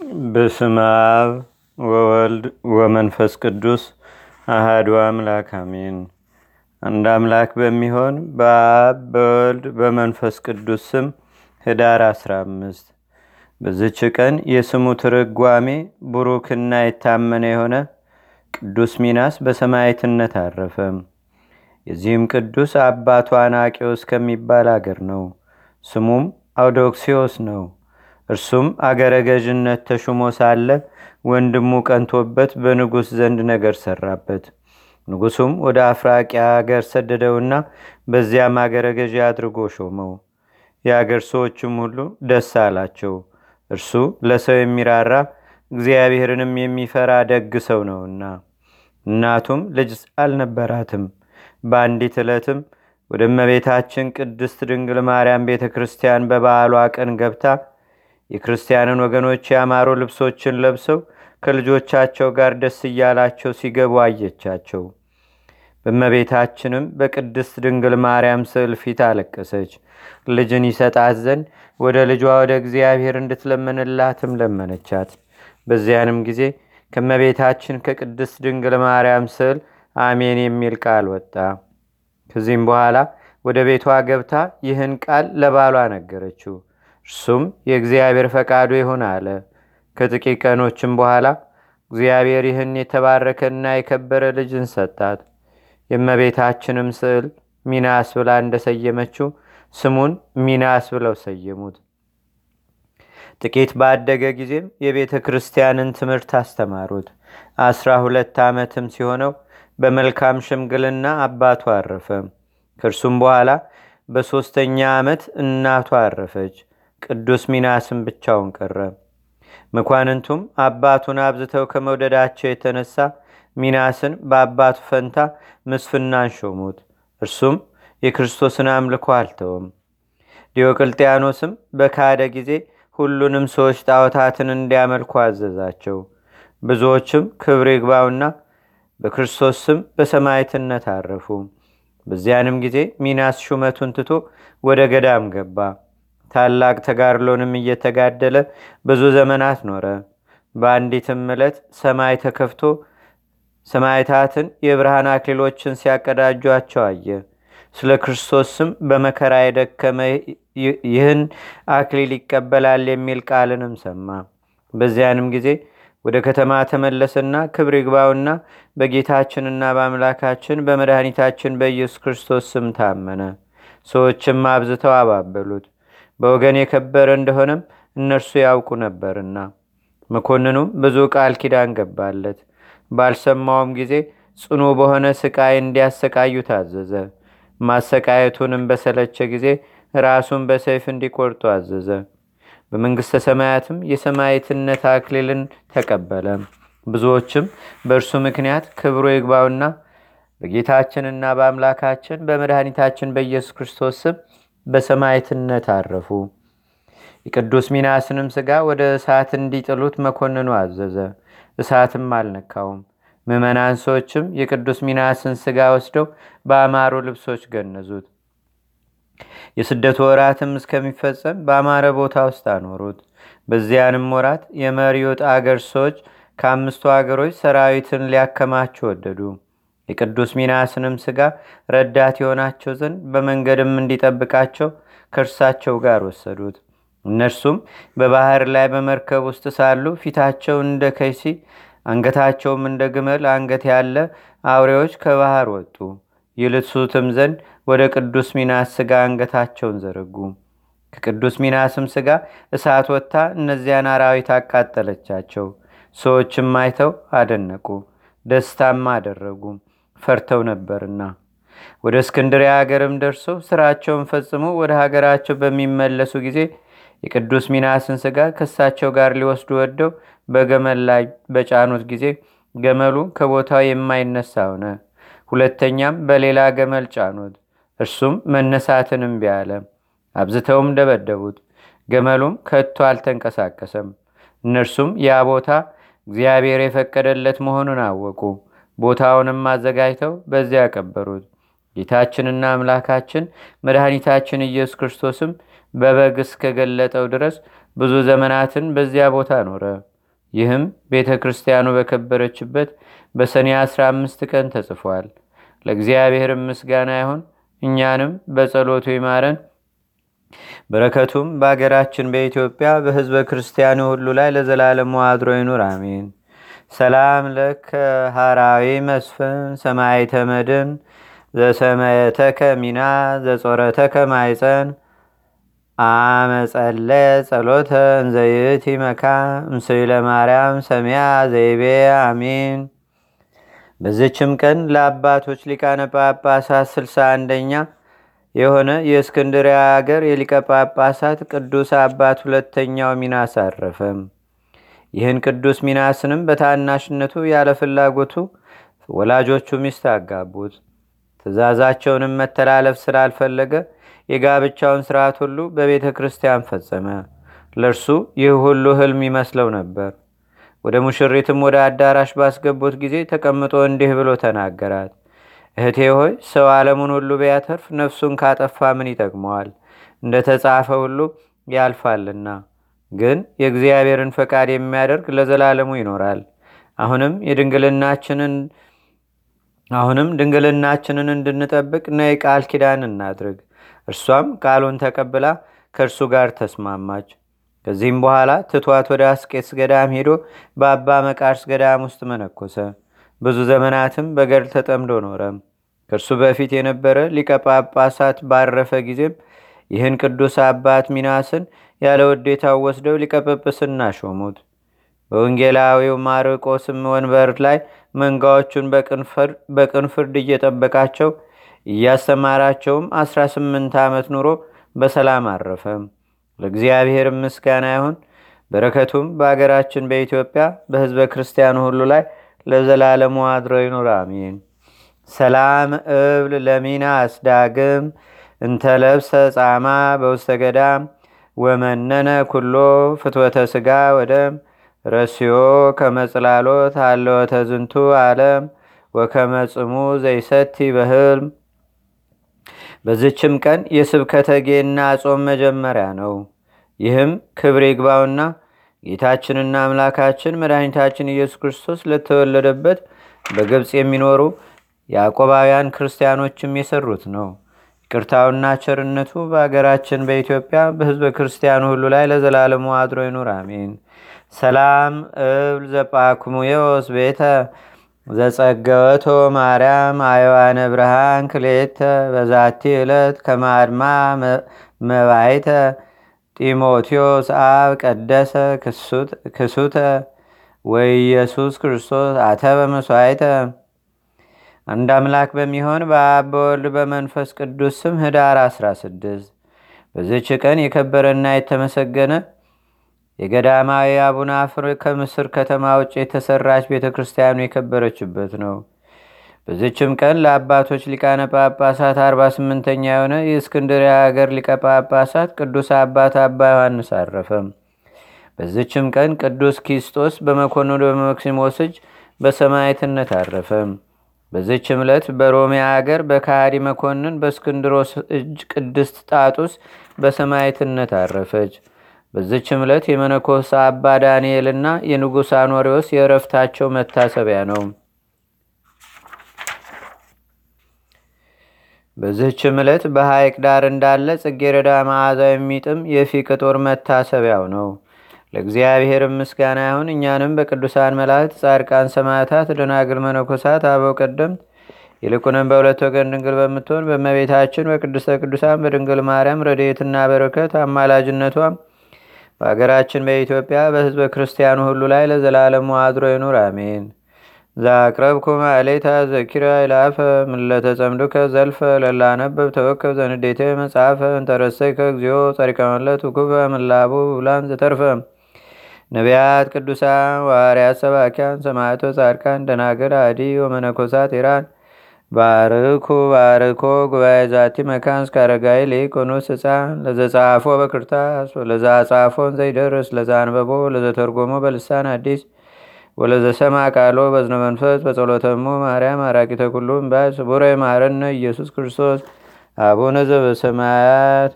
በስመ አብ ወወልድ ወመንፈስ ቅዱስ አህዱ አምላክ አሜን። አንድ አምላክ በሚሆን በአብ በወልድ በመንፈስ ቅዱስ ስም ህዳር 15 በዝች ቀን የስሙ ትርጓሜ ቡሩክና የታመነ የሆነ ቅዱስ ሚናስ በሰማይትነት አረፈ። የዚህም ቅዱስ አባቱ አናቂዎስ ከሚባል አገር ነው። ስሙም አውዶክሲዮስ ነው። እርሱም አገረ ገዥነት ተሹሞ ሳለ ወንድሙ ቀንቶበት በንጉሥ ዘንድ ነገር ሰራበት። ንጉሱም ወደ አፍራቂያ አገር ሰደደውና በዚያም አገረ ገዢ አድርጎ ሾመው። የአገር ሰዎችም ሁሉ ደስ አላቸው። እርሱ ለሰው የሚራራ እግዚአብሔርንም የሚፈራ ደግ ሰው ነውና። እናቱም ልጅ አልነበራትም። በአንዲት ዕለትም ወደ እመቤታችን ቅድስት ድንግል ማርያም ቤተ ክርስቲያን በበዓሏ ቀን ገብታ የክርስቲያንን ወገኖች ያማሩ ልብሶችን ለብሰው ከልጆቻቸው ጋር ደስ እያላቸው ሲገቡ አየቻቸው። በእመቤታችንም በቅድስት ድንግል ማርያም ስዕል ፊት አለቀሰች። ልጅን ይሰጣት ዘንድ ወደ ልጇ ወደ እግዚአብሔር እንድትለምንላትም ለመነቻት። በዚያንም ጊዜ ከእመቤታችን ከቅድስት ድንግል ማርያም ስዕል አሜን የሚል ቃል ወጣ። ከዚህም በኋላ ወደ ቤቷ ገብታ ይህን ቃል ለባሏ ነገረችው። እርሱም የእግዚአብሔር ፈቃዱ ይሁን አለ። ከጥቂት ቀኖችም በኋላ እግዚአብሔር ይህን የተባረከና የከበረ ልጅን ሰጣት። የእመቤታችንም ስዕል ሚናስ ብላ እንደሰየመችው ስሙን ሚናስ ብለው ሰየሙት። ጥቂት ባደገ ጊዜም የቤተ ክርስቲያንን ትምህርት አስተማሩት። አስራ ሁለት ዓመትም ሲሆነው በመልካም ሽምግልና አባቱ አረፈ። ከእርሱም በኋላ በሦስተኛ ዓመት እናቱ አረፈች። ቅዱስ ሚናስም ብቻውን ቀረ። መኳንንቱም አባቱን አብዝተው ከመውደዳቸው የተነሳ ሚናስን በአባቱ ፈንታ ምስፍናን ሾሙት። እርሱም የክርስቶስን አምልኮ አልተውም። ዲዮቅልጥያኖስም በካደ ጊዜ ሁሉንም ሰዎች ጣዖታትን እንዲያመልኩ አዘዛቸው። ብዙዎችም ክብር ይግባውና በክርስቶስ ስም በሰማይትነት አረፉ። በዚያንም ጊዜ ሚናስ ሹመቱን ትቶ ወደ ገዳም ገባ። ታላቅ ተጋድሎንም እየተጋደለ ብዙ ዘመናት ኖረ። በአንዲትም ዕለት ሰማይ ተከፍቶ ሰማይታትን የብርሃን አክሊሎችን ሲያቀዳጇቸው አየ። ስለ ክርስቶስ ስም በመከራ የደከመ ይህን አክሊል ይቀበላል የሚል ቃልንም ሰማ። በዚያንም ጊዜ ወደ ከተማ ተመለሰና ክብር ይግባውና በጌታችንና በአምላካችን በመድኃኒታችን በኢየሱስ ክርስቶስ ስም ታመነ። ሰዎችም አብዝተው አባበሉት። በወገን የከበረ እንደሆነም እነርሱ ያውቁ ነበርና። መኮንኑም ብዙ ቃል ኪዳን ገባለት። ባልሰማውም ጊዜ ጽኑ በሆነ ስቃይ እንዲያሰቃዩ ታዘዘ። ማሰቃየቱንም በሰለቸ ጊዜ ራሱን በሰይፍ እንዲቆርጡ አዘዘ። በመንግሥተ ሰማያትም የሰማይትነት አክሊልን ተቀበለ። ብዙዎችም በእርሱ ምክንያት ክብሩ ይግባውና በጌታችንና በአምላካችን በመድኃኒታችን በኢየሱስ ክርስቶስ ስም በሰማይትነት አረፉ። የቅዱስ ሚናስንም ሥጋ ወደ እሳት እንዲጥሉት መኮንኑ አዘዘ። እሳትም አልነካውም። ምዕመናን ሰዎችም የቅዱስ ሚናስን ሥጋ ወስደው በአማሩ ልብሶች ገነዙት። የስደቱ ወራትም እስከሚፈጸም በአማረ ቦታ ውስጥ አኖሩት። በዚያንም ወራት የመሪዮጥ አገር ሰዎች ከአምስቱ አገሮች ሰራዊትን ሊያከማቹ ወደዱ። የቅዱስ ሚናስንም ሥጋ ረዳት የሆናቸው ዘንድ በመንገድም እንዲጠብቃቸው ከእርሳቸው ጋር ወሰዱት። እነርሱም በባህር ላይ በመርከብ ውስጥ ሳሉ ፊታቸው እንደ ከይሲ አንገታቸውም እንደ ግመል አንገት ያለ አውሬዎች ከባህር ወጡ። ይልሱትም ዘንድ ወደ ቅዱስ ሚናስ ሥጋ አንገታቸውን ዘረጉ። ከቅዱስ ሚናስም ሥጋ እሳት ወጥታ እነዚያን አራዊት አቃጠለቻቸው። ሰዎችም አይተው አደነቁ፣ ደስታም አደረጉ፣ ፈርተው ነበርና። ወደ እስክንድሪያ ሀገርም ደርሰው ስራቸውን ፈጽሞ ወደ ሀገራቸው በሚመለሱ ጊዜ የቅዱስ ሚናስን ሥጋ ከሳቸው ጋር ሊወስዱ ወደው በገመል ላይ በጫኑት ጊዜ ገመሉ ከቦታው የማይነሳ ሆነ። ሁለተኛም በሌላ ገመል ጫኑት። እርሱም መነሳትን እምቢ አለ። አብዝተውም ደበደቡት። ገመሉም ከቶ አልተንቀሳቀሰም። እነርሱም ያ ቦታ እግዚአብሔር የፈቀደለት መሆኑን አወቁ። ቦታውንም አዘጋጅተው በዚያ ቀበሩት። ጌታችንና አምላካችን መድኃኒታችን ኢየሱስ ክርስቶስም በበግ እስከገለጠው ድረስ ብዙ ዘመናትን በዚያ ቦታ ኖረ። ይህም ቤተ ክርስቲያኑ በከበረችበት በሰኔ 15 ቀን ተጽፏል። ለእግዚአብሔር ምስጋና ይሁን። እኛንም በጸሎቱ ይማረን። በረከቱም በአገራችን በኢትዮጵያ በህዝበ ክርስቲያኑ ሁሉ ላይ ለዘላለሙ አድሮ ይኑር፣ አሜን። ሰላም ለከ ሃራዊ መስፍን ሰማይተ መድን ዘሰመየተከ ሚና ዘጾረተከ ማይፀን አመጸለ ጸሎተ እንዘይእቲ መካ ምስለ ማርያም ሰሚያ ዘይቤ አሚን። በዝችም ቀን ለአባቶች ሊቃነ ጳጳሳት ስልሳ አንደኛ የሆነ የእስክንድርያ አገር የሊቀ ጳጳሳት ቅዱስ አባት ሁለተኛው ሚናስ አረፈም። ይህን ቅዱስ ሚናስንም በታናሽነቱ ያለ ፍላጎቱ ወላጆቹ ሚስት አጋቡት። ትእዛዛቸውንም መተላለፍ ስላልፈለገ የጋብቻውን ስርዓት ሁሉ በቤተ ክርስቲያን ፈጸመ። ለእርሱ ይህ ሁሉ ህልም ይመስለው ነበር። ወደ ሙሽሪትም ወደ አዳራሽ ባስገቡት ጊዜ ተቀምጦ እንዲህ ብሎ ተናገራት። እህቴ ሆይ ሰው ዓለሙን ሁሉ ቢያተርፍ ነፍሱን ካጠፋ ምን ይጠቅመዋል? እንደ ተጻፈ ሁሉ ያልፋልና። ግን የእግዚአብሔርን ፈቃድ የሚያደርግ ለዘላለሙ ይኖራል። አሁንም የድንግልናችንን አሁንም ድንግልናችንን እንድንጠብቅ ነይ ቃል ኪዳን እናድርግ። እርሷም ቃሉን ተቀብላ ከእርሱ ጋር ተስማማች። ከዚህም በኋላ ትቷት ወደ አስቄስ ገዳም ሄዶ በአባ መቃርስ ገዳም ውስጥ መነኮሰ። ብዙ ዘመናትም በገድል ተጠምዶ ኖረ። ከእርሱ በፊት የነበረ ሊቀ ጳጳሳት ባረፈ ጊዜም ይህን ቅዱስ አባት ሚናስን ያለ ውዴታው ወስደው ሊቀ ጵጵስና ሾሙት። በወንጌላዊው ማርቆስም ወንበር ላይ መንጋዎቹን በቅን ፍርድ እየጠበቃቸው እያስተማራቸውም 18 ዓመት ኑሮ በሰላም አረፈ። ለእግዚአብሔር ምስጋና ይሁን። በረከቱም በአገራችን በኢትዮጵያ በህዝበ ክርስቲያኑ ሁሉ ላይ ለዘላለሙ አድሮ ይኑር፣ አሜን። ሰላም እብል ለሚና አስዳግም እንተለብሰ ጻማ በውስተ ገዳም ወመነነ ኩሎ ፍትወተ ስጋ ወደም ረስዮ ከመጽላሎት አለወተ ዝንቱ ዓለም ወከመጽሙ ዘይሰቲ በህልም በዝችም ቀን የስብከተ ጌና ጾም መጀመሪያ ነው። ይህም ክብር ይግባውና ጌታችንና አምላካችን መድኃኒታችን ኢየሱስ ክርስቶስ ለተወለደበት በግብፅ የሚኖሩ የአቆባውያን ክርስቲያኖችም የሰሩት ነው። ይቅርታውና ቸርነቱ በአገራችን በኢትዮጵያ በህዝበ ክርስቲያኑ ሁሉ ላይ ለዘላለሙ አድሮ ይኑር፣ አሜን። ሰላም እብል ዘጳኩሙዮስ ቤተ ዘጸገወቶ ማርያም አየዋነ ብርሃን ክሌተ በዛቲ ዕለት ከማድማ መባይተ ጢሞቴዎስ አብ ቀደሰ ክሱተ ወኢየሱስ ክርስቶስ አተበ መስዋይተ አንድ አምላክ በሚሆን በአብ በወልድ በመንፈስ ቅዱስ ስም ህዳር 16 በዚች ቀን የከበረና የተመሰገነ የገዳማዊ አቡነ አፍር ከምስር ከተማ ውጭ የተሰራች ቤተ ክርስቲያኑ የከበረችበት ነው። በዚችም ቀን ለአባቶች ሊቃነ ጳጳሳት 48ኛ የሆነ የእስክንድርያ ሀገር ሊቀ ጳጳሳት ቅዱስ አባት አባ ዮሐንስ አረፈም። በዚችም ቀን ቅዱስ ኪስጦስ በመኮንኑ በመክሲሞስ እጅ በሰማዕትነት አረፈም። በዚችም ዕለት በሮሚያ አገር በካሃዲ መኮንን በእስክንድሮስ እጅ ቅድስት ጣጡስ በሰማዕትነት አረፈች። በዚችም ዕለት የመነኮስ አባ ዳንኤልና የንጉሥ አኖሪዎስ የእረፍታቸው መታሰቢያ ነው። በዚህችም ዕለት በሐይቅ ዳር እንዳለ ጽጌረዳ መዓዛ የሚጥም የፊቅጦር መታሰቢያው ነው። ለእግዚአብሔር ምስጋና ይሁን። እኛንም በቅዱሳን መላእክት፣ ጻድቃን፣ ሰማዕታት፣ ደናግል፣ መነኮሳት፣ አበው ቀደምት ይልቁንም በሁለት ወገን ድንግል በምትሆን በእመቤታችን በቅድስተ ቅዱሳን በድንግል ማርያም ረድኤትና በረከት አማላጅነቷም በአገራችን በኢትዮጵያ በሕዝበ ክርስቲያኑ ሁሉ ላይ ለዘላለሙ አድሮ ይኑር፣ አሜን። ዛቅረብኩ ማሌታ ዘኪራ ይላፈ ምለተጸምዱከ ዘልፈ ለላነበብ ተወከብ ዘንዴቴ መጽሐፈ እንተረሰይከ እግዚኦ ጸሪቀመለት ውኩበ ምላቡ ብላን ዘተርፈ ነቢያት ቅዱሳን ዋርያት ሰባኪያን ሰማዕቶ ጻድቃን ደናገር አዲ ወመነኮሳት ኢራን። ባርኩ ባርኮ ጉባኤ ዛቲ መካን እስካረጋይ ሊቆኖስ ህፃን ለዘጻፎ በክርታስ ወለዛ ዘይደርስ። ለዛ አንበቦ ለዘተርጎሞ በልሳን አዲስ። ወለዘሰማ ቃሎ በዝነ መንፈስ። በጸሎተሙ ማርያም አራቂተ ኩሉም ባይ ስቡረ ማረነ ኢየሱስ ክርስቶስ። አቡነ ዘበሰማያት